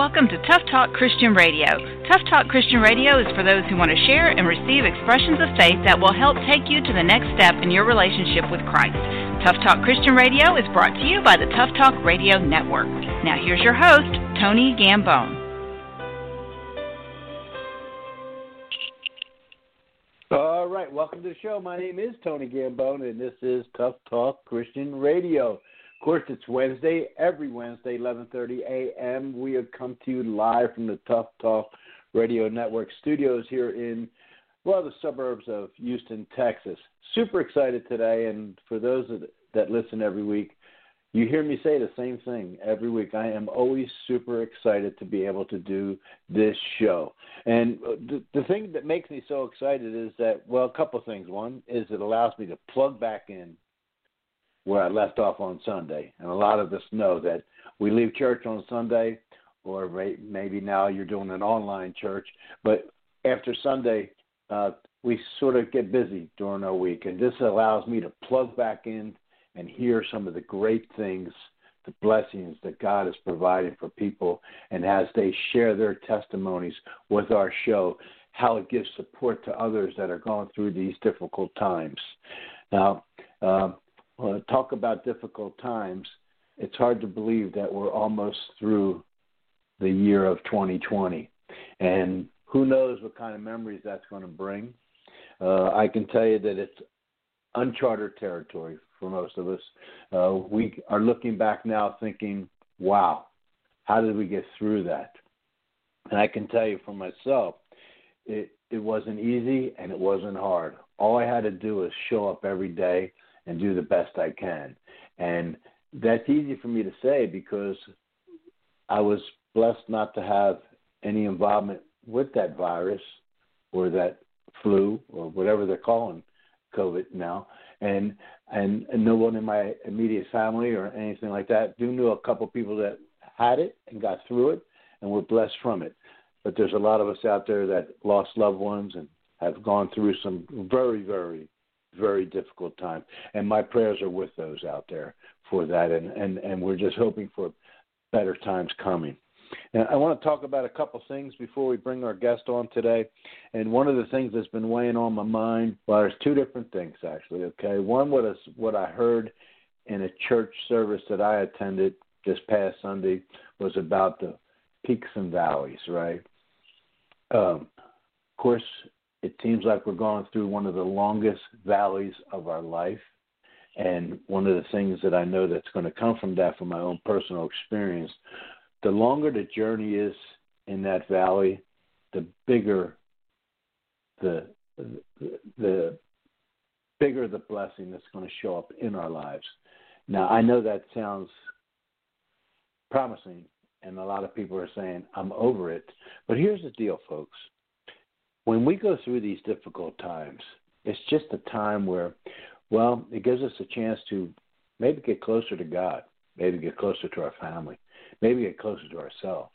Welcome to Tough Talk Christian Radio. Tough Talk Christian Radio is for those who want to share and receive expressions of faith that will help take you to the next step in your relationship with Christ. Tough Talk Christian Radio is brought to you by the Tough Talk Radio Network. Now here's your host, Tony Gambone. All right, welcome to the show. My name is Tony Gambone, and this is Tough Talk Christian Radio. Of course, it's Wednesday, every Wednesday, 11:30 a.m. We have come to you live from the Tough Talk Radio Network studios here in well, the suburbs of Houston, Texas. Super excited today, and for those that listen every week, you hear me say the same thing every week. I am always super excited to be able to do this show. And the, the thing that makes me so excited is that, well, a couple things. One is it allows me to plug back in where I left off on Sunday. And a lot of us know that we leave church on Sunday, or maybe now you're doing an online church, but after Sunday, uh, we sort of get busy during our week. And this allows me to plug back in and hear some of the great things, the blessings that God is providing for people, and as they share their testimonies with our show, how it gives support to others that are going through these difficult times. Now, uh, uh, talk about difficult times, it's hard to believe that we're almost through the year of 2020. And who knows what kind of memories that's going to bring. Uh, I can tell you that it's uncharted territory for most of us. Uh, we are looking back now thinking, wow, how did we get through that? And I can tell you for myself, it, it wasn't easy and it wasn't hard. All I had to do was show up every day and do the best I can. And that's easy for me to say because I was blessed not to have any involvement with that virus or that flu or whatever they're calling COVID now. And, and and no one in my immediate family or anything like that. Do know a couple people that had it and got through it and were blessed from it. But there's a lot of us out there that lost loved ones and have gone through some very, very very difficult time. And my prayers are with those out there for that. And, and, and we're just hoping for better times coming. And I want to talk about a couple things before we bring our guest on today. And one of the things that's been weighing on my mind, well, there's two different things actually. Okay, one was what I heard in a church service that I attended this past Sunday was about the peaks and valleys, right? Um, of course, it seems like we're going through one of the longest valleys of our life. And one of the things that I know that's going to come from that, from my own personal experience, the longer the journey is in that valley, the bigger the the bigger the blessing that's going to show up in our lives. Now, I know that sounds promising, and a lot of people are saying, I'm over it. But here's the deal, folks when we go through these difficult times, it's just a time where, well, it gives us a chance to maybe get closer to God, maybe get closer to our family, maybe get closer to ourselves.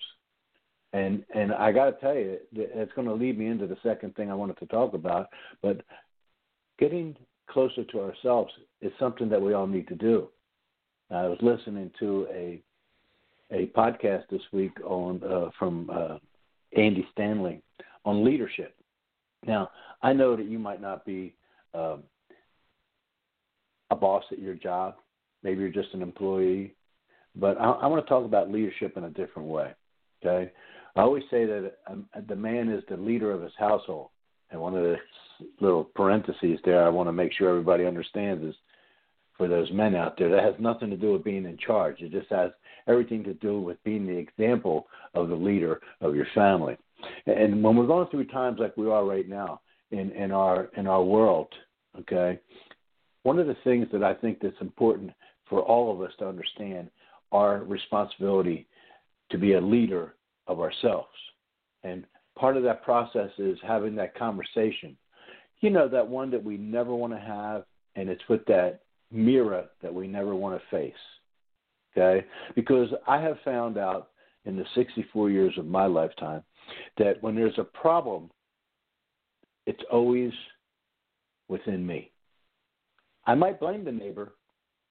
And and I got to tell you, it's going to lead me into the second thing I wanted to talk about. But getting closer to ourselves is something that we all need to do. I was listening to a a podcast this week on uh, from uh, Andy Stanley on leadership. Now, I know that you might not be um, a boss at your job. Maybe you're just an employee. But I, I want to talk about leadership in a different way. Okay, I always say that um, the man is the leader of his household. And one of the little parentheses there I want to make sure everybody understands is for those men out there that has nothing to do with being in charge. It just has everything to do with being the example of the leader of your family. And when we're going through times like we are right now in, in our in our world, okay, one of the things that I think that's important for all of us to understand our responsibility to be a leader of ourselves. And part of that process is having that conversation. You know, that one that we never want to have, and it's with that mirror that we never want to face. Okay? Because I have found out in the 64 years of my lifetime that when there's a problem, it's always within me. I might blame the neighbor.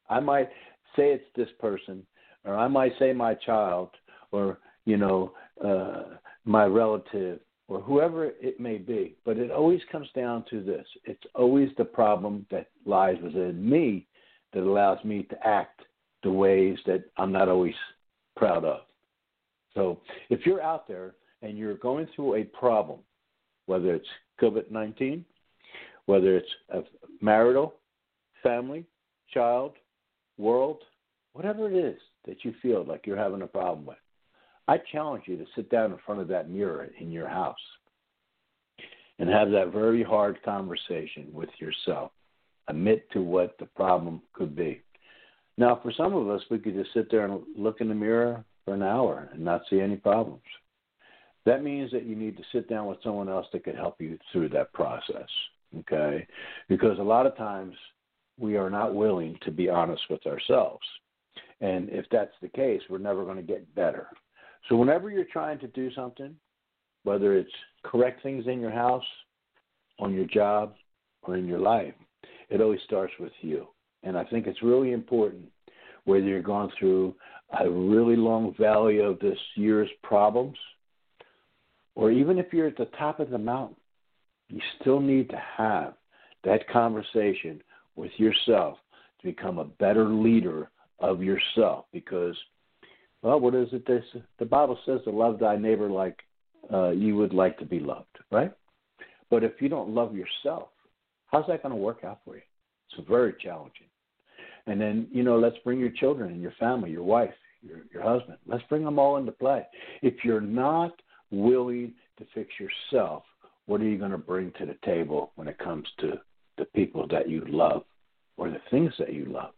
I might say it's this person, or I might say my child, or you know uh, my relative, or whoever it may be. But it always comes down to this it's always the problem that lies within me that allows me to act the ways that I'm not always proud of. So if you're out there and you're going through a problem, whether it's COVID 19, whether it's a marital, family, child, world, whatever it is that you feel like you're having a problem with, I challenge you to sit down in front of that mirror in your house and have that very hard conversation with yourself. Admit to what the problem could be. Now, for some of us, we could just sit there and look in the mirror for an hour and not see any problems. That means that you need to sit down with someone else that could help you through that process. Okay? Because a lot of times we are not willing to be honest with ourselves. And if that's the case, we're never going to get better. So, whenever you're trying to do something, whether it's correct things in your house, on your job, or in your life, it always starts with you. And I think it's really important whether you're going through a really long valley of this year's problems, or even if you're at the top of the mountain, you still need to have that conversation with yourself to become a better leader of yourself. Because well what is it this the bible says to love thy neighbor like uh, you would like to be loved right? But if you don't love yourself how's that going to work out for you? It's very challenging. And then you know let's bring your children and your family your wife your your husband let's bring them all into play. If you're not willing to fix yourself what are you going to bring to the table when it comes to the people that you love or the things that you love.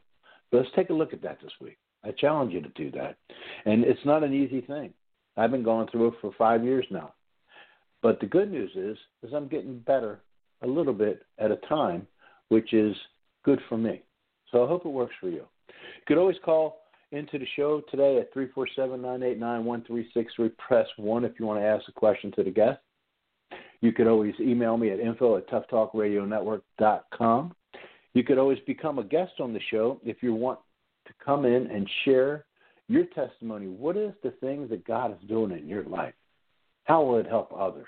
But let's take a look at that this week. I challenge you to do that. And it's not an easy thing. I've been going through it for five years now. But the good news is, is I'm getting better a little bit at a time, which is good for me. So I hope it works for you. You could always call into the show today at 347-989-1363. Press 1 if you want to ask a question to the guest. You could always email me at info at toughtalkradionetwork.com. You could always become a guest on the show if you want to come in and share your testimony. What is the thing that God is doing in your life? How will it help others?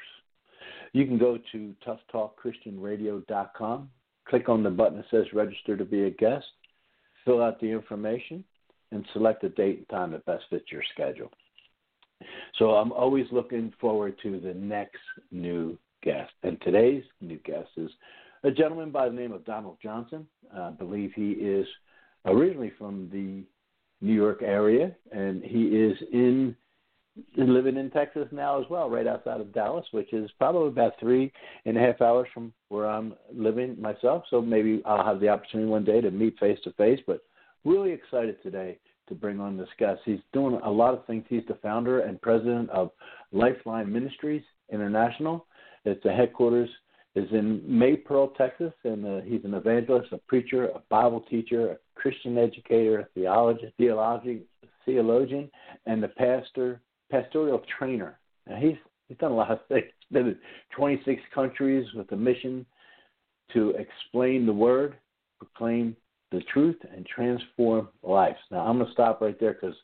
You can go to toughtalkchristianradio.com, click on the button that says register to be a guest, fill out the information, and select a date and time that best fits your schedule. So I'm always looking forward to the next new guest. And today's new guest is a gentleman by the name of Donald Johnson. I believe he is originally from the New York area, and he is in living in Texas now as well, right outside of Dallas, which is probably about three and a half hours from where I'm living myself. So maybe I'll have the opportunity one day to meet face to face. But really excited today to bring on this guest. He's doing a lot of things. He's the founder and president of Lifeline Ministries International. It's the headquarters is in Maypearl, Texas, and uh, he's an evangelist, a preacher, a Bible teacher, a Christian educator, a theology, theology, theologian, and the pastor, pastoral trainer. Now he's he's done a lot of things. He's been in 26 countries with a mission to explain the word, proclaim the truth, and transform lives. Now I'm going to stop right there because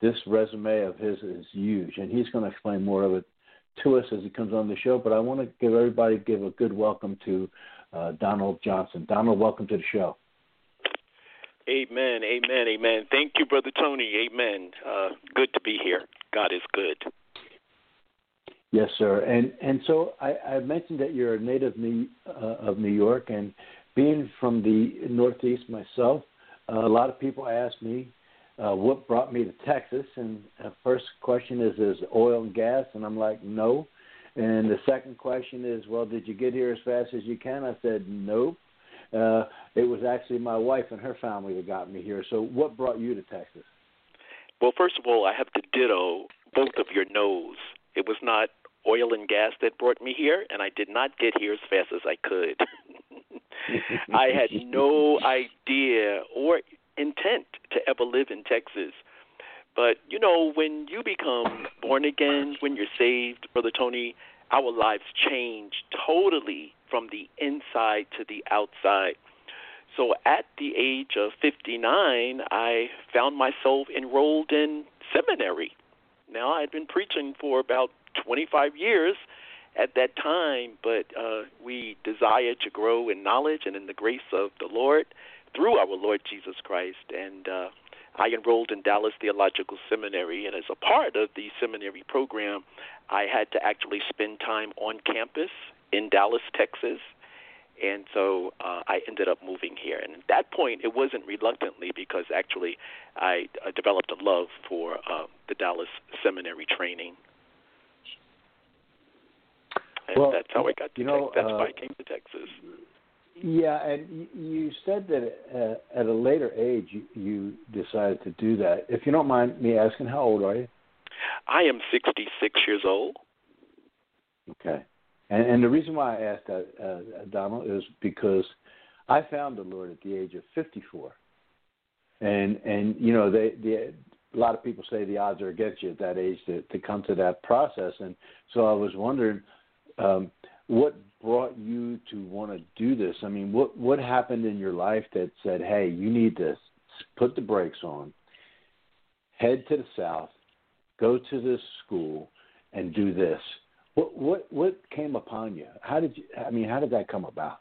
this resume of his is huge, and he's going to explain more of it to us as he comes on the show. But I want to give everybody give a good welcome to uh, Donald Johnson. Donald, welcome to the show. Amen, amen, amen. Thank you, Brother Tony. Amen. Uh, good to be here. God is good. Yes, sir. And and so I, I mentioned that you're a native New, uh, of New York, and being from the Northeast myself, uh, a lot of people ask me uh, what brought me to Texas. And the first question is, is oil and gas? And I'm like, no. And the second question is, well, did you get here as fast as you can? I said, nope. Uh, it was actually my wife and her family that got me here. So, what brought you to Texas? Well, first of all, I have to ditto both of your no's. It was not oil and gas that brought me here, and I did not get here as fast as I could. I had no idea or intent to ever live in Texas. But you know, when you become born again, when you're saved, Brother Tony, our lives change totally from the inside to the outside. So at the age of 59, I found myself enrolled in seminary. Now I had been preaching for about 25 years at that time, but uh, we desire to grow in knowledge and in the grace of the Lord through our Lord Jesus Christ. And uh, I enrolled in Dallas Theological Seminary, and as a part of the seminary program, I had to actually spend time on campus in Dallas, Texas. And so uh, I ended up moving here. And at that point, it wasn't reluctantly because actually I uh, developed a love for uh, the Dallas seminary training. And well, that's how I got to you know, Texas. That's uh, why I came to Texas. Yeah, and you said that uh, at a later age you, you decided to do that. If you don't mind me asking, how old are you? I am 66 years old. Okay. And, and the reason why I asked that, uh, Donald, is because I found the Lord at the age of 54. And and you know they, they a lot of people say the odds are against you at that age to to come to that process. And so I was wondering um, what brought you to want to do this? I mean, what what happened in your life that said, "Hey, you need to put the brakes on, head to the south, go to this school, and do this"? What what what came upon you? How did you? I mean, how did that come about?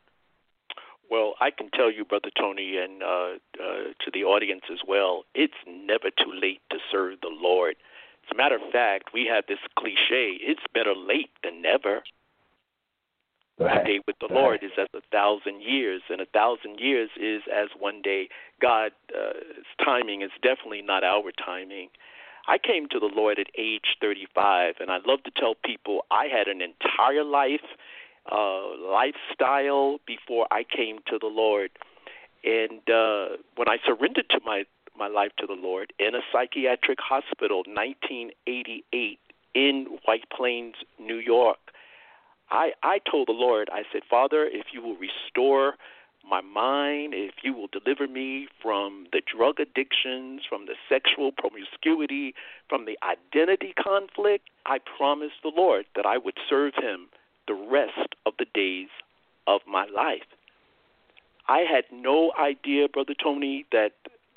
Well, I can tell you, Brother Tony, and uh, uh, to the audience as well, it's never too late to serve the Lord. As a matter of fact, we have this cliche: "It's better late than never." Right. One day with the right. Lord is as a thousand years, and a thousand years is as one day. God's uh, timing is definitely not our timing. I came to the Lord at age 35, and I love to tell people I had an entire life, uh, lifestyle before I came to the Lord. And uh, when I surrendered to my my life to the Lord in a psychiatric hospital, 1988 in White Plains, New York, I, I told the Lord, I said, Father, if you will restore my mind, if you will deliver me from the drug addictions, from the sexual promiscuity, from the identity conflict, I promised the Lord that I would serve him the rest of the days of my life. I had no idea, Brother Tony, that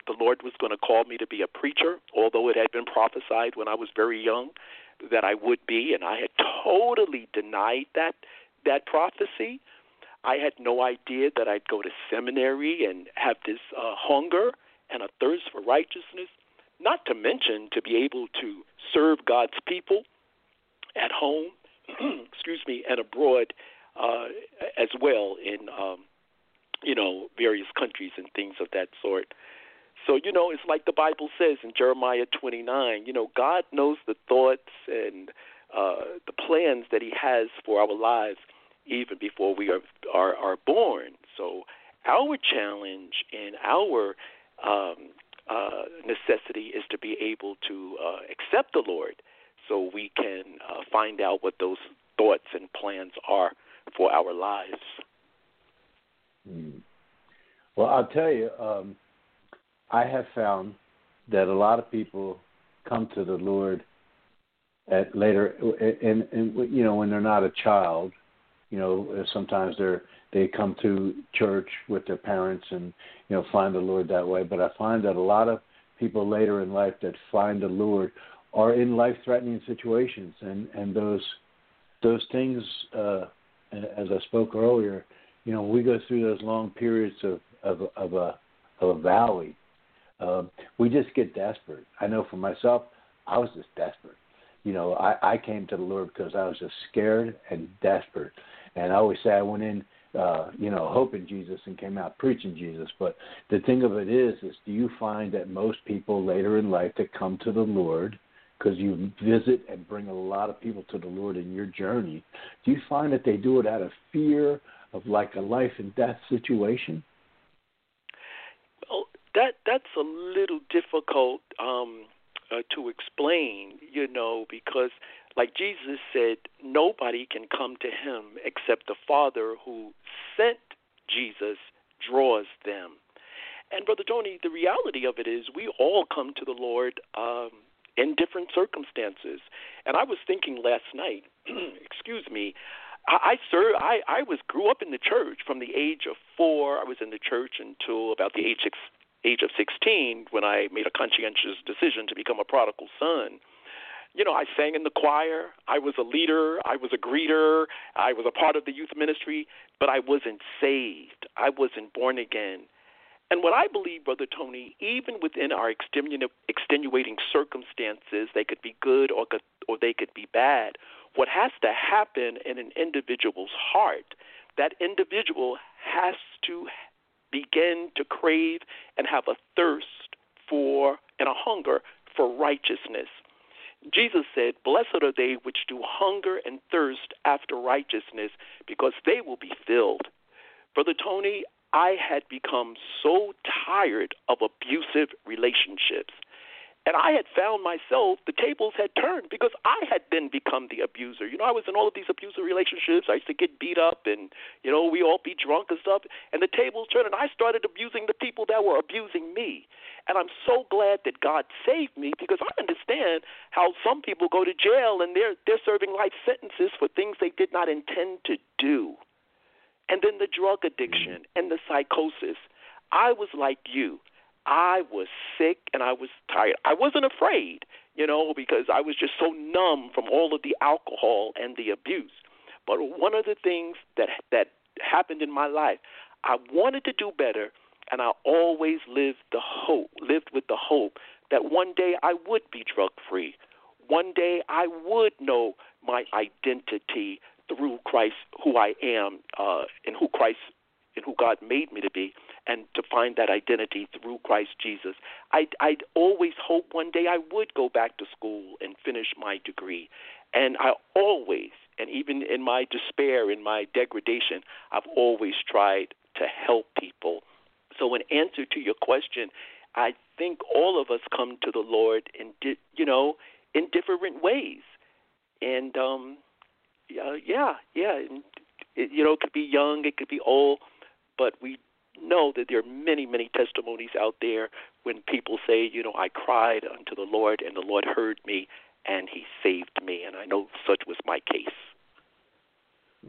the Lord was going to call me to be a preacher, although it had been prophesied when I was very young that I would be, and I had totally denied that that prophecy. I had no idea that I'd go to seminary and have this uh, hunger and a thirst for righteousness, not to mention to be able to serve God's people at home, excuse me, and abroad uh, as well in um, you know various countries and things of that sort. So, you know, it's like the Bible says in Jeremiah 29, you know, God knows the thoughts and uh, the plans that He has for our lives even before we are, are, are born. So, our challenge and our um, uh, necessity is to be able to uh, accept the Lord so we can uh, find out what those thoughts and plans are for our lives. Mm. Well, I'll tell you, um, I have found that a lot of people come to the Lord at later, and, you know when they're not a child, you know sometimes they're they come to church with their parents and you know find the Lord that way. But I find that a lot of people later in life that find the Lord are in life-threatening situations, and and those those things, uh, as I spoke earlier, you know we go through those long periods of of, of a of a valley um, we just get desperate. I know for myself, I was just desperate. You know, I, I came to the Lord because I was just scared and desperate. And I always say I went in, uh, you know, hoping Jesus and came out preaching Jesus. But the thing of it is, is do you find that most people later in life that come to the Lord, because you visit and bring a lot of people to the Lord in your journey, do you find that they do it out of fear of like a life and death situation? That that's a little difficult um, uh, to explain, you know, because like Jesus said, nobody can come to him except the Father who sent Jesus draws them. And Brother Tony, the reality of it is we all come to the Lord um, in different circumstances. And I was thinking last night, excuse me, I, I. I I was grew up in the church from the age of four. I was in the church until about the age age of 16 when I made a conscientious decision to become a prodigal son. you know, I sang in the choir. I was a leader. I was a greeter. I was a part of the youth ministry, but I wasn't saved. I wasn't born again. And what I believe, Brother Tony, even within our extenuating circumstances, they could be good or could, or they could be bad. What has to happen in an individual's heart, that individual has to begin to crave and have a thirst for and a hunger for righteousness. Jesus said, Blessed are they which do hunger and thirst after righteousness, because they will be filled. Brother Tony, I had become so tired of abusive relationships. And I had found myself, the tables had turned because I had then become the abuser. You know, I was in all of these abusive relationships. I used to get beat up and, you know, we all be drunk and stuff. And the tables turned and I started abusing the people that were abusing me. And I'm so glad that God saved me because I understand how some people go to jail and they're they're serving life sentences for things they did not intend to do. And then the drug addiction mm-hmm. and the psychosis. I was like you. I was sick and I was tired. I wasn't afraid, you know, because I was just so numb from all of the alcohol and the abuse. But one of the things that that happened in my life, I wanted to do better, and I always lived the hope, lived with the hope that one day I would be drug free. One day I would know my identity through Christ, who I am, uh, and who Christ and who God made me to be, and to find that identity through Christ Jesus. I'd, I'd always hope one day I would go back to school and finish my degree. And I always, and even in my despair, in my degradation, I've always tried to help people. So, in answer to your question, I think all of us come to the Lord in, di- you know, in different ways. And um, yeah, yeah, yeah. It, you know, it could be young, it could be old but we know that there are many, many testimonies out there when people say, you know, I cried unto the Lord and the Lord heard me and he saved me. And I know such was my case.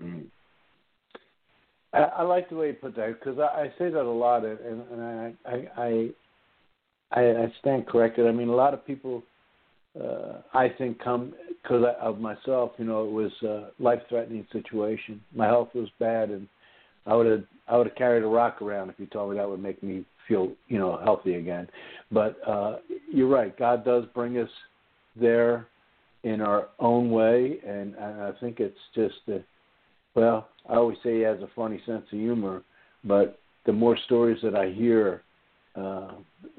Mm. I, I like the way you put that because I, I say that a lot, and, and I, I, I, I stand corrected. I mean, a lot of people, uh, I think, come because of myself. You know, it was a life-threatening situation. My health was bad, and I would have I would have carried a rock around if you told me that would make me feel you know healthy again. But uh, you're right. God does bring us there in our own way, and, and I think it's just that. Well, I always say he has a funny sense of humor, but the more stories that I hear, uh,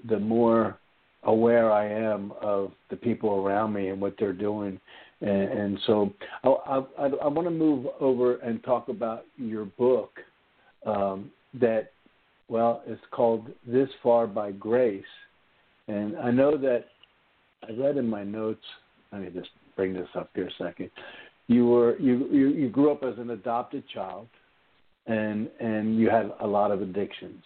the more aware I am of the people around me and what they're doing. And, and so I, I, I want to move over and talk about your book um, that, well, it's called This Far by Grace. And I know that I read in my notes, let me just bring this up here a second. You were you, you, you grew up as an adopted child and and you had a lot of addictions.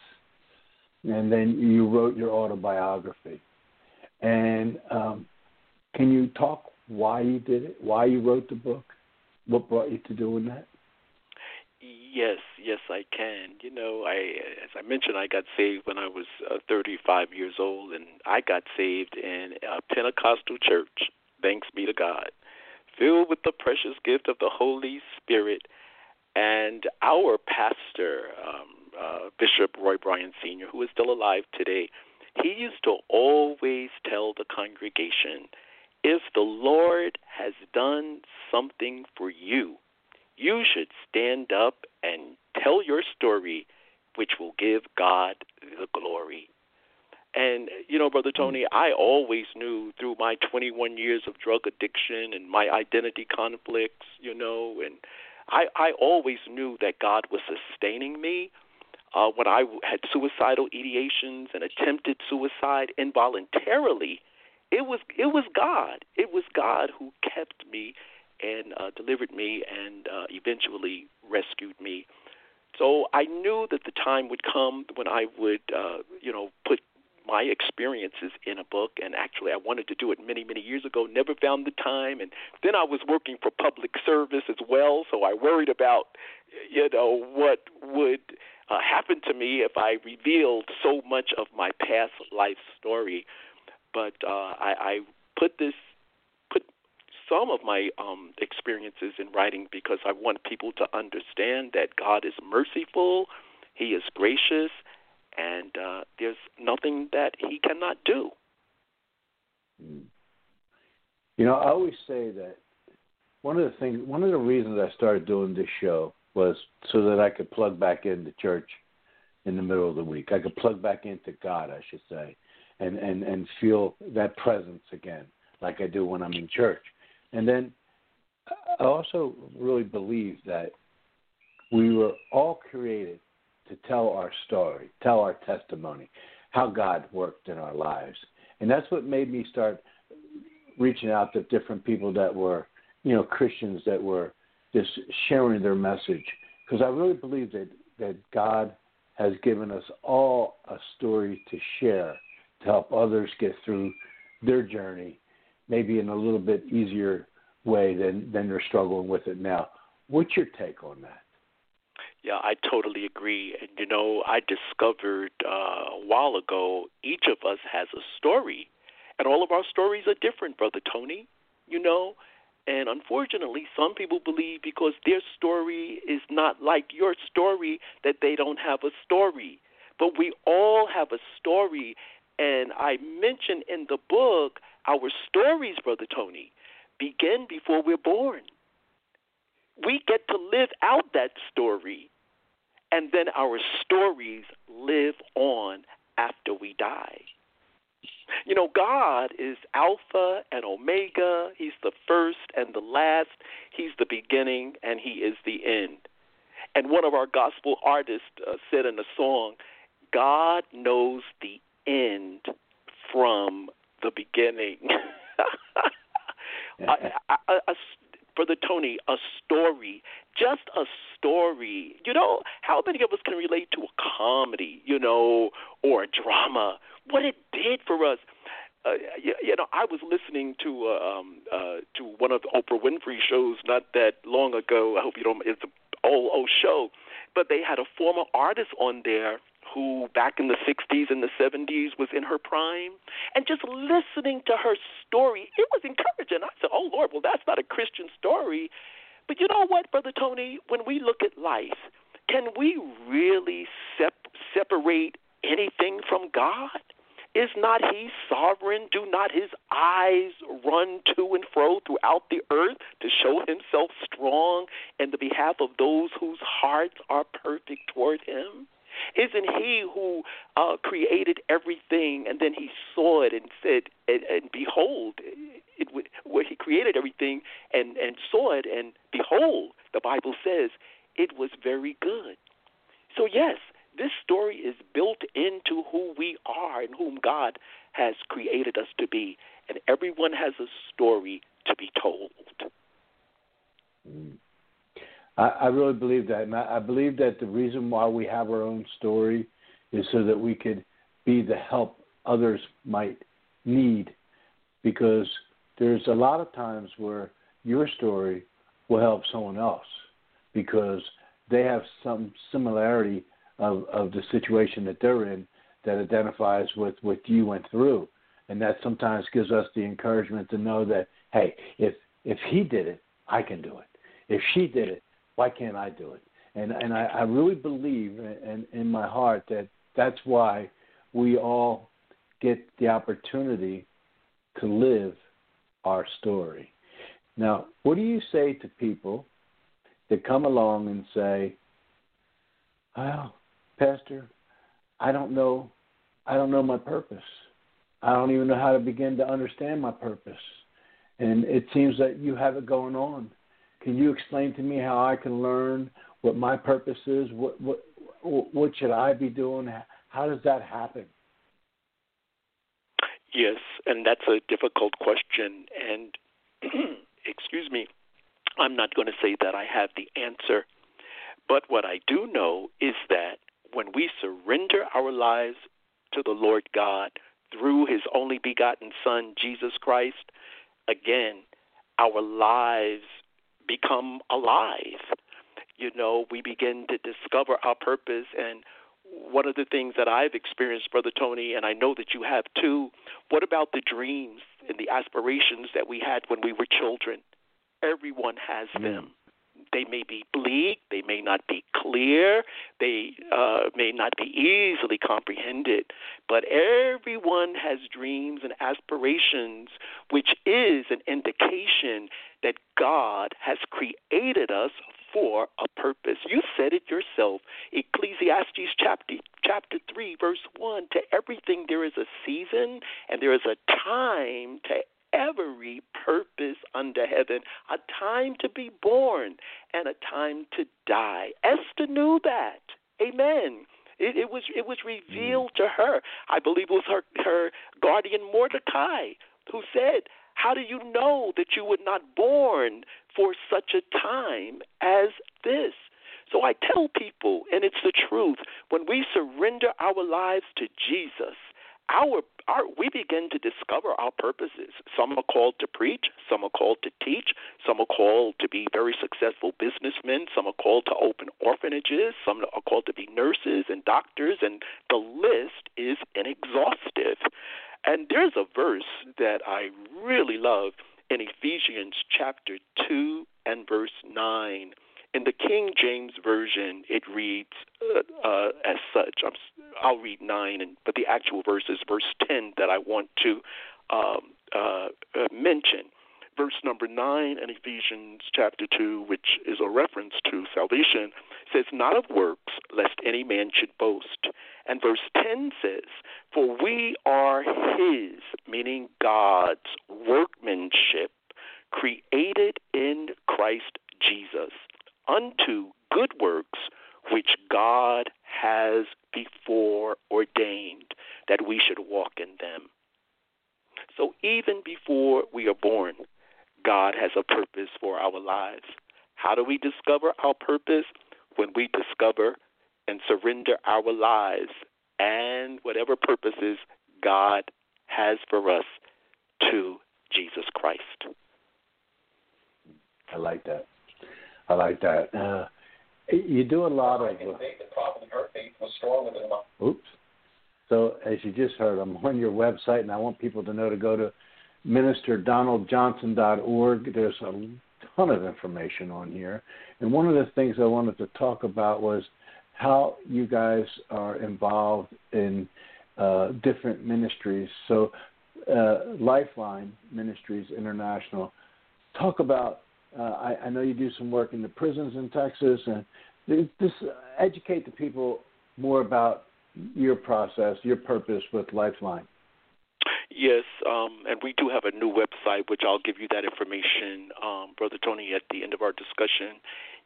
And then you wrote your autobiography. And um, can you talk why you did it, why you wrote the book, what brought you to doing that? Yes, yes, I can. You know, I as I mentioned, I got saved when I was uh, 35 years old, and I got saved in a Pentecostal church. Thanks be to God, filled with the precious gift of the Holy Spirit. And our pastor, um, uh, Bishop Roy Bryan Sr., who is still alive today, he used to always tell the congregation, if the Lord has done something for you, you should stand up and tell your story, which will give God the glory. And, you know, Brother Tony, I always knew through my 21 years of drug addiction and my identity conflicts, you know, and I, I always knew that God was sustaining me. Uh, when I had suicidal ideations and attempted suicide involuntarily, it was it was God. It was God who kept me and uh, delivered me and uh, eventually rescued me. So I knew that the time would come when I would, uh, you know, put my experiences in a book. And actually, I wanted to do it many, many years ago. Never found the time. And then I was working for public service as well, so I worried about, you know, what would uh, happen to me if I revealed so much of my past life story. But uh, I, I put this some of my um, experiences in writing because I want people to understand that God is merciful, He is gracious, and uh, there's nothing that He cannot do. Mm. You know, I always say that one of the things, one of the reasons I started doing this show was so that I could plug back into church in the middle of the week. I could plug back into God, I should say, and and and feel that presence again, like I do when I'm in church. And then I also really believe that we were all created to tell our story, tell our testimony, how God worked in our lives. And that's what made me start reaching out to different people that were, you know, Christians that were just sharing their message. Because I really believe that, that God has given us all a story to share to help others get through their journey, maybe in a little bit easier way than, than they're struggling with it now. What's your take on that? Yeah, I totally agree. And you know, I discovered uh, a while ago each of us has a story, and all of our stories are different, brother Tony. You know, and unfortunately, some people believe because their story is not like your story that they don't have a story. But we all have a story. And I mentioned in the book our stories, Brother Tony, begin before we're born. We get to live out that story. And then our stories live on after we die. You know, God is Alpha and Omega. He's the first and the last. He's the beginning and He is the end. And one of our gospel artists uh, said in a song, God knows the end from the beginning. for the Tony, a story, just a story. You know, how many of us can relate to a comedy, you know, or a drama what it did for us. Uh, you, you know, I was listening to uh, um, uh, to one of the Oprah Winfrey shows not that long ago. I hope you don't. It's an old old show, but they had a former artist on there who back in the 60s and the 70s was in her prime. And just listening to her story it was encouraging. I said oh lord well that's not a christian story. But you know what brother tony? When we look at life can we really sep- separate anything from god? Is not he sovereign? Do not his eyes run to and fro throughout the earth to show himself strong in the behalf of those whose hearts are perfect toward him? Isn't he who uh, created everything and then he saw it and said, and, and behold, it, it, where he created everything and, and saw it, and behold, the Bible says it was very good. So, yes, this story is built into who we are and whom God has created us to be, and everyone has a story to be told. Mm. I, I really believe that, and I, I believe that the reason why we have our own story is so that we could be the help others might need, because there's a lot of times where your story will help someone else because they have some similarity of, of the situation that they're in that identifies with what you went through. And that sometimes gives us the encouragement to know that, hey, if if he did it, I can do it. If she did it, why can't I do it? And and I, I really believe in, in my heart that that's why we all get the opportunity to live our story. Now, what do you say to people that come along and say, well, Pastor, I don't know I don't know my purpose. I don't even know how to begin to understand my purpose. And it seems that you have it going on. Can you explain to me how I can learn what my purpose is? What what what should I be doing? How does that happen? Yes, and that's a difficult question. And excuse me, I'm not going to say that I have the answer. But what I do know is that when we surrender our lives to the Lord God through his only begotten Son, Jesus Christ, again, our lives become alive. You know, we begin to discover our purpose. And one of the things that I've experienced, Brother Tony, and I know that you have too, what about the dreams and the aspirations that we had when we were children. Everyone has mm. them. They may be bleak, they may not be clear, they uh, may not be easily comprehended, but everyone has dreams and aspirations, which is an indication that God has created us for a purpose. You said it yourself. Ecclesiastes chapter chapter 3 verse 1 to everything there is a season and there is a time to every purpose under heaven, a time to be born and a time to die. Esther knew that. Amen. It, it was it was revealed to her. I believe it was her her guardian Mordecai who said, "How do you know that you were not born for such a time as this?" So I tell people, and it's the truth, when we surrender our lives to Jesus, our, our we begin to discover our purposes. Some are called to preach, some are called to teach, some are called to be very successful businessmen, some are called to open orphanages, some are called to be nurses and doctors, and the list is inexhaustive. And there's a verse that I really love in Ephesians chapter 2 and verse 9 in the King James version, it reads uh, uh, as such. I'm, I'll read nine, and, but the actual verse is verse ten that I want to um, uh, uh, mention. Verse number nine in Ephesians chapter two, which is a reference to salvation, says, "Not of works, lest any man should boast." And verse ten says, "For we are His," meaning God's workmanship, created in Christ Jesus unto good works which God has before ordained that we should walk in them. So even before we are born, God has a purpose for our lives. How do we discover our purpose? When we discover and surrender our lives and whatever purposes God has for us to Jesus Christ. I like that. I like that. Uh, you do a lot of. Uh, oops. So as you just heard, I'm on your website, and I want people to know to go to ministerdonaldjohnson.org. There's a ton of information on here, and one of the things I wanted to talk about was how you guys are involved in uh, different ministries. So, uh, Lifeline Ministries International. Talk about uh, I, I know you do some work in the prisons in Texas, and just educate the people more about your process, your purpose with Lifeline. Yes, um, and we do have a new website, which I'll give you that information, um, Brother Tony, at the end of our discussion.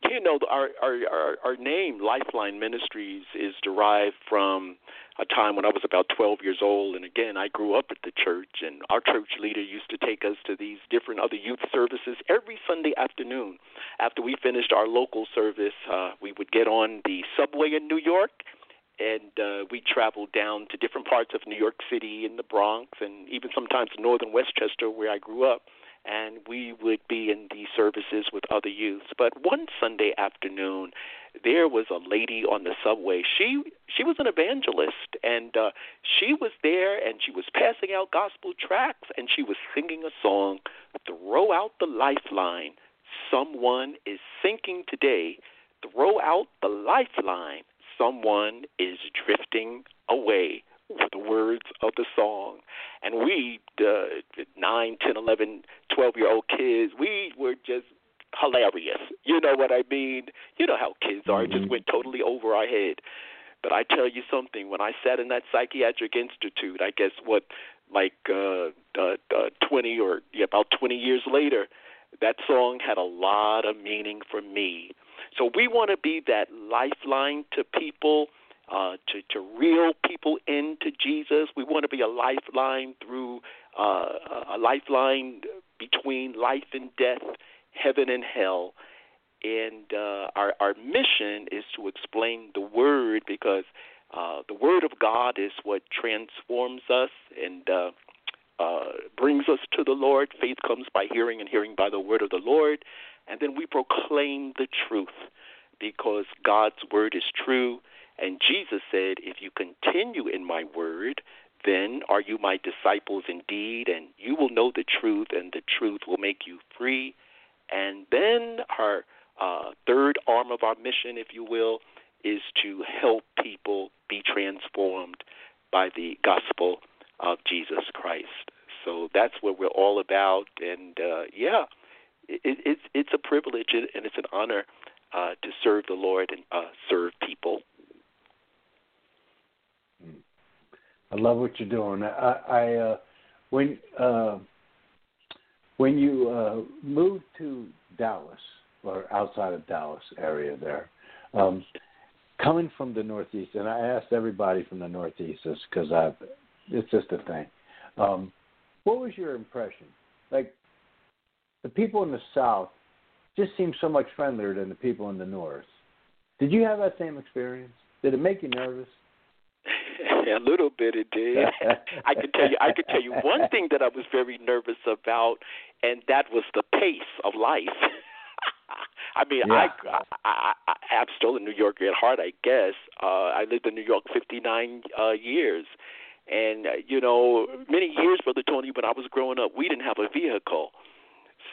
You know, our, our our our name, Lifeline Ministries, is derived from a time when I was about 12 years old. And again, I grew up at the church, and our church leader used to take us to these different other youth services every Sunday afternoon. After we finished our local service, uh, we would get on the subway in New York and uh, we traveled down to different parts of New York City and the Bronx, and even sometimes northern Westchester, where I grew up and we would be in these services with other youths. But one Sunday afternoon, there was a lady on the subway. She she was an evangelist, and uh, she was there, and she was passing out gospel tracts, and she was singing a song, "Throw out the lifeline." Someone is sinking today. Throw out the lifeline. Someone is drifting away with the words of the song. And we, uh, nine, ten, eleven, twelve year old kids, we were just hilarious. You know what I mean? You know how kids are. It just mm-hmm. went totally over our head. But I tell you something, when I sat in that psychiatric institute, I guess what, like uh, uh, uh, 20 or yeah, about 20 years later, that song had a lot of meaning for me. So we want to be that lifeline to people uh, to to reel people into Jesus. We want to be a lifeline through uh, a lifeline between life and death, heaven and hell. And uh, our our mission is to explain the Word because uh, the Word of God is what transforms us and uh, uh, brings us to the Lord. Faith comes by hearing, and hearing by the Word of the Lord. And then we proclaim the truth because God's Word is true and Jesus said, If you continue in my word, Then are you my disciples indeed, and you will know the truth, and the truth will make you free. And then our uh, third arm of our mission, if you will, is to help people be transformed by the gospel of Jesus Christ. So that's what we're all about, and uh, yeah, it, it's it's a privilege and it's an honor uh, to serve the Lord and uh, serve people. I love what you're doing. I, I uh, when uh, when you uh, moved to Dallas or outside of Dallas area there, um, coming from the Northeast, and I asked everybody from the Northeast this because I, it's just a thing. Um, what was your impression? Like the people in the South just seem so much friendlier than the people in the North. Did you have that same experience? Did it make you nervous? a little bit it did. I could tell you I could tell you one thing that I was very nervous about and that was the pace of life. I mean, yeah. I, I, I I'm still a New Yorker at heart, I guess. Uh I lived in New York 59 uh years. And uh, you know, many years brother Tony when I was growing up, we didn't have a vehicle.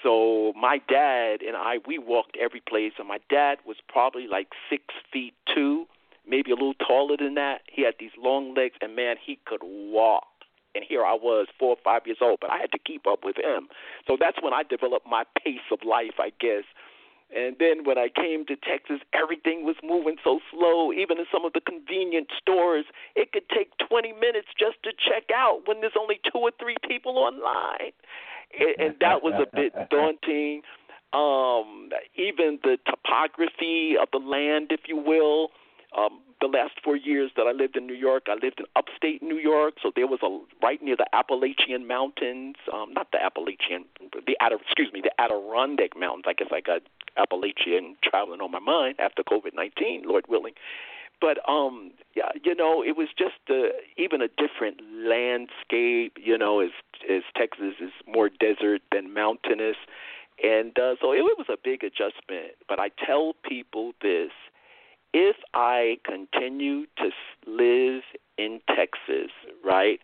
So my dad and I we walked every place and my dad was probably like 6 feet 2 maybe a little taller than that. He had these long legs, and man, he could walk. And here I was, four or five years old, but I had to keep up with him. So that's when I developed my pace of life, I guess. And then when I came to Texas, everything was moving so slow. Even in some of the convenient stores, it could take 20 minutes just to check out when there's only two or three people online. And that was a bit daunting. Um, even the topography of the land, if you will, um, the last four years that I lived in New York, I lived in upstate New York, so there was a right near the Appalachian Mountains, um, not the Appalachian, the excuse me, the Adirondack Mountains. I guess I got Appalachian traveling on my mind after COVID nineteen, Lord willing. But um, yeah, you know, it was just uh, even a different landscape. You know, as as Texas is more desert than mountainous, and uh, so it, it was a big adjustment. But I tell people this if I continue to live in Texas, right,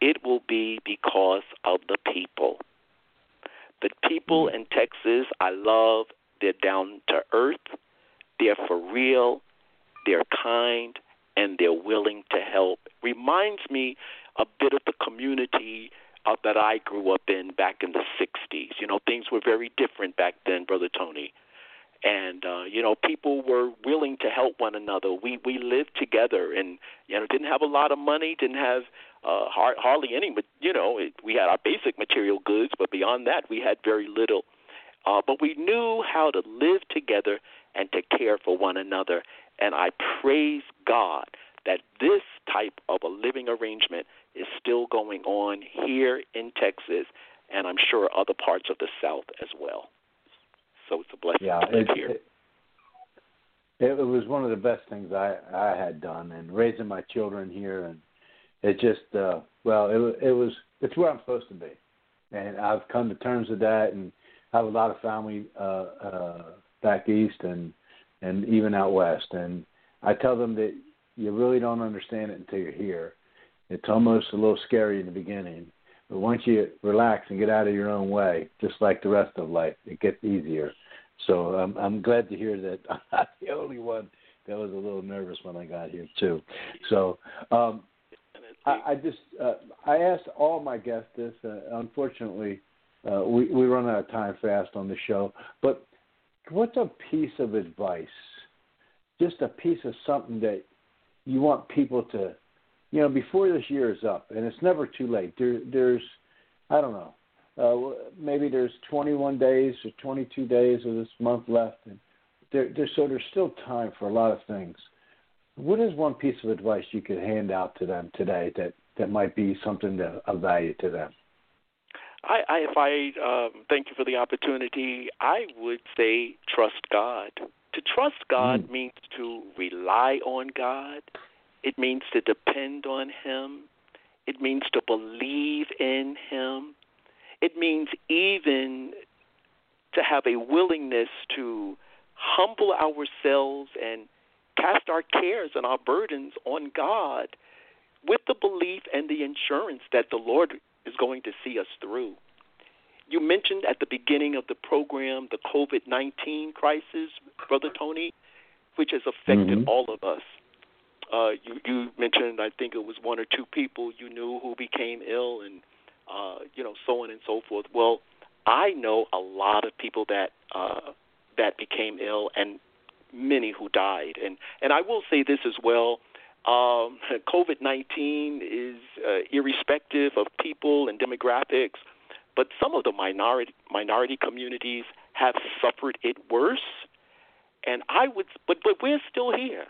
it will be because of the people. The people mm. in Texas, I love. They're down to earth, they're for real, they're kind, and they're willing to help. Reminds me a bit of the community uh, that I grew up in back in the 60s. You know, things were very different back then, Brother Tony and uh, you know people were willing to help one another. We we lived together, and you know didn't have a lot of money, didn't have uh, hard, hardly any. But you know, it, we had our basic material goods, but beyond that, we had very little. Uh, but we knew how to live together and to care for one another. And I praise God that this type of a living arrangement is still going on here in Texas, and I'm sure other parts of the South as well. So it's a blessing yeah, to live here. It, it was one of the best things I I had done, and raising my children here, and it just uh, well, it it was it's where I'm supposed to be, and I've come to terms with that, and I have a lot of family uh, uh, back east and and even out west, and I tell them that you really don't understand it until you're here. It's almost a little scary in the beginning, but once you relax and get out of your own way, just like the rest of life, it gets easier. So I'm I'm glad to hear that I'm the only one that was a little nervous when I got here too. So um, I, I just uh, I asked all my guests this. Uh, unfortunately, uh, we we run out of time fast on the show. But what's a piece of advice? Just a piece of something that you want people to, you know, before this year is up, and it's never too late. There, there's, I don't know, uh, maybe there's 21 days or 22 days of this month left, and there, there, so there's still time for a lot of things. What is one piece of advice you could hand out to them today that that might be something that, of value to them? I, I if I um, thank you for the opportunity, I would say trust God. To trust God mm. means to rely on God. It means to depend on Him. It means to believe in Him. It means even to have a willingness to humble ourselves and cast our cares and our burdens on God with the belief and the insurance that the Lord is going to see us through. You mentioned at the beginning of the program the COVID 19 crisis, Brother Tony, which has affected mm-hmm. all of us. Uh, you, you mentioned, I think it was one or two people you knew who became ill, and uh, you know, so on and so forth. Well, I know a lot of people that uh, that became ill, and many who died. And and I will say this as well. Um, COVID nineteen is uh, irrespective of people and demographics, but some of the minority minority communities have suffered it worse. And I would, but but we're still here.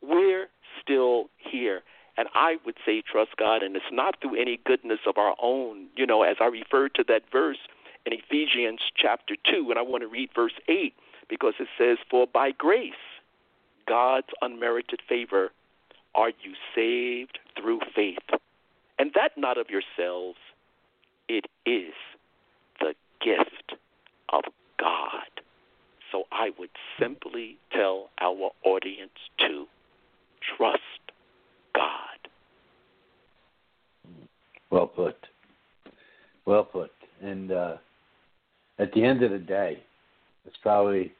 We're still here. And I would say trust God, and it's not through any goodness of our own. You know, as I referred to that verse in Ephesians chapter 2, and I want to read verse 8 because it says, For by grace, God's unmerited favor, are you saved through faith. And that not of yourselves, it is the gift of God. So I would simply tell our audience to trust God. Well put. Well put. And uh, at the end of the day, it's probably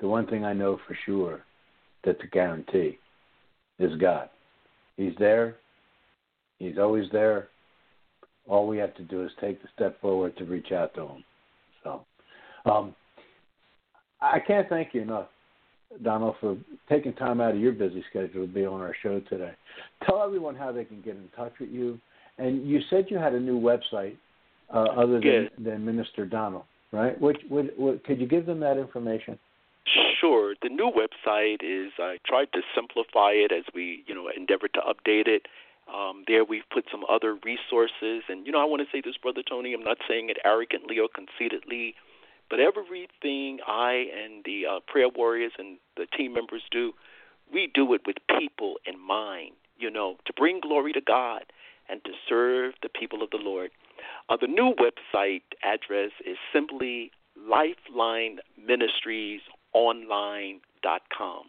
the one thing I know for sure that's a guarantee is God. He's there. He's always there. All we have to do is take the step forward to reach out to him. So, um, I can't thank you enough Donald, for taking time out of your busy schedule to be on our show today. Tell everyone how they can get in touch with you. And you said you had a new website uh, other than, than Minister Donald, right? Which, which, which, could you give them that information? Sure. The new website is I tried to simplify it as we, you know, endeavored to update it. Um, there we've put some other resources, and you know, I want to say this, brother Tony. I'm not saying it arrogantly or conceitedly. But everything I and the uh, prayer warriors and the team members do, we do it with people in mind, you know, to bring glory to God and to serve the people of the Lord. Uh, the new website address is simply lifelineministriesonline.com.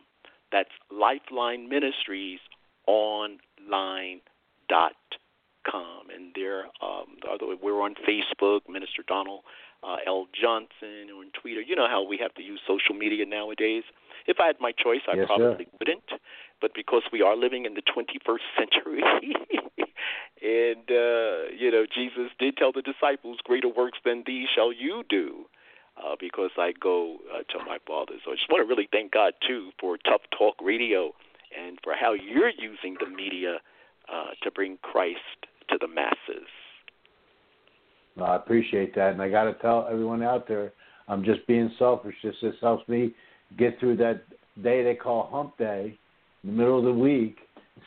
That's lifelineministriesonline.com. And there, um, we're on Facebook, Minister Donald uh, L. Johnson on Twitter. You know how we have to use social media nowadays. If I had my choice, I yes, probably sir. wouldn't. But because we are living in the 21st century, and uh, you know, Jesus did tell the disciples, "Greater works than these shall you do." Uh, because I go uh, to my father. So I just want to really thank God too for Tough Talk Radio and for how you're using the media uh, to bring Christ to the masses. Well, I appreciate that, and I got to tell everyone out there, I'm just being selfish. This just helps me get through that day they call Hump Day, in the middle of the week,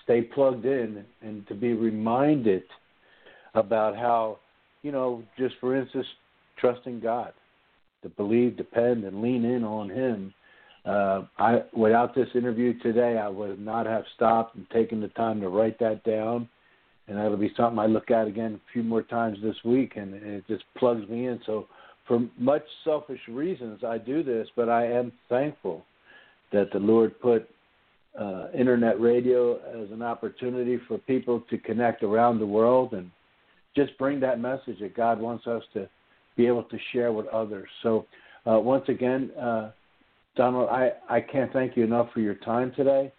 stay plugged in, and to be reminded about how, you know, just for instance, trusting God, to believe, depend, and lean in on Him. Uh, I without this interview today, I would not have stopped and taken the time to write that down and that'll be something I look at again a few more times this week, and, and it just plugs me in. So, for much selfish reasons, I do this, but I am thankful that the Lord put uh, internet radio as an opportunity for people to connect around the world and just bring that message that God wants us to be able to share with others. So, uh, once again, uh, Donald, I, I can't thank you enough for your time today.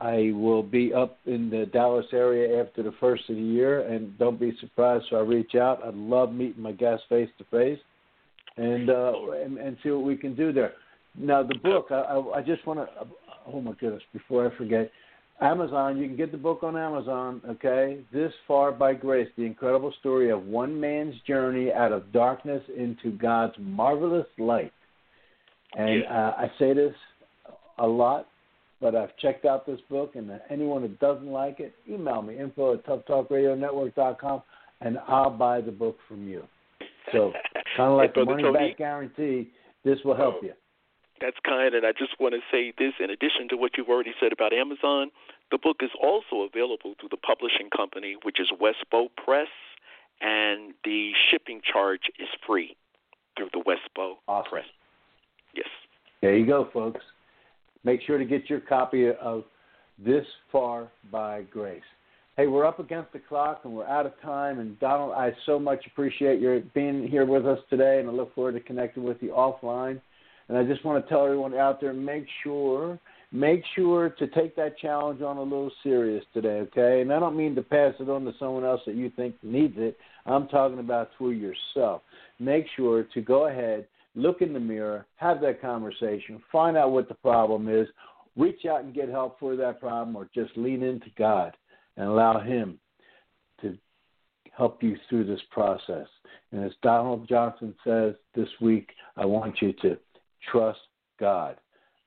I will be up in the Dallas area after the first of the year, and don't be surprised if I reach out. I'd love meeting my guests face to face, and and see what we can do there. Now the book, I, I just want to. Oh my goodness! Before I forget, Amazon. You can get the book on Amazon. Okay, this far by grace: the incredible story of one man's journey out of darkness into God's marvelous light. And uh, I say this a lot but I've checked out this book, and anyone that doesn't like it, email me info at toughtalkradionetwork.com, and I'll buy the book from you. So kind of like hey, the money back guarantee, this will help you. That's kind, and I just want to say this in addition to what you've already said about Amazon. The book is also available through the publishing company, which is Westbow Press, and the shipping charge is free through the Westbow awesome. Press. Yes. There you go, folks make sure to get your copy of This Far by Grace. Hey, we're up against the clock and we're out of time. And Donald, I so much appreciate your being here with us today, and I look forward to connecting with you offline. And I just want to tell everyone out there: make sure, make sure to take that challenge on a little serious today, okay? And I don't mean to pass it on to someone else that you think needs it. I'm talking about through yourself. Make sure to go ahead, look in the mirror, have that conversation, find out what the problem is, reach out and get help for that problem, or just lean into God and allow Him to help you through this process. And as Donald Johnson says this week, I want you to trust God,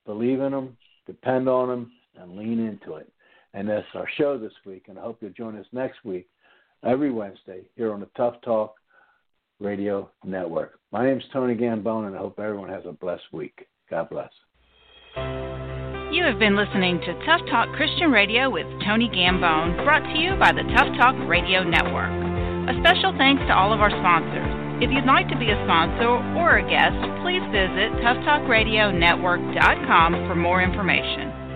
believe in Him, depend on Him, and lean into it. And that's our show this week. And I hope you'll join us next week, every Wednesday, here on the Tough Talk Radio Network. My name is Tony Gambone, and I hope everyone has a blessed week. God bless. You have been listening to Tough Talk Christian Radio with Tony Gambone, brought to you by the Tough Talk Radio Network. A special thanks to all of our sponsors. If you'd like to be a sponsor or a guest, please visit toughtalkradionetwork.com for more information.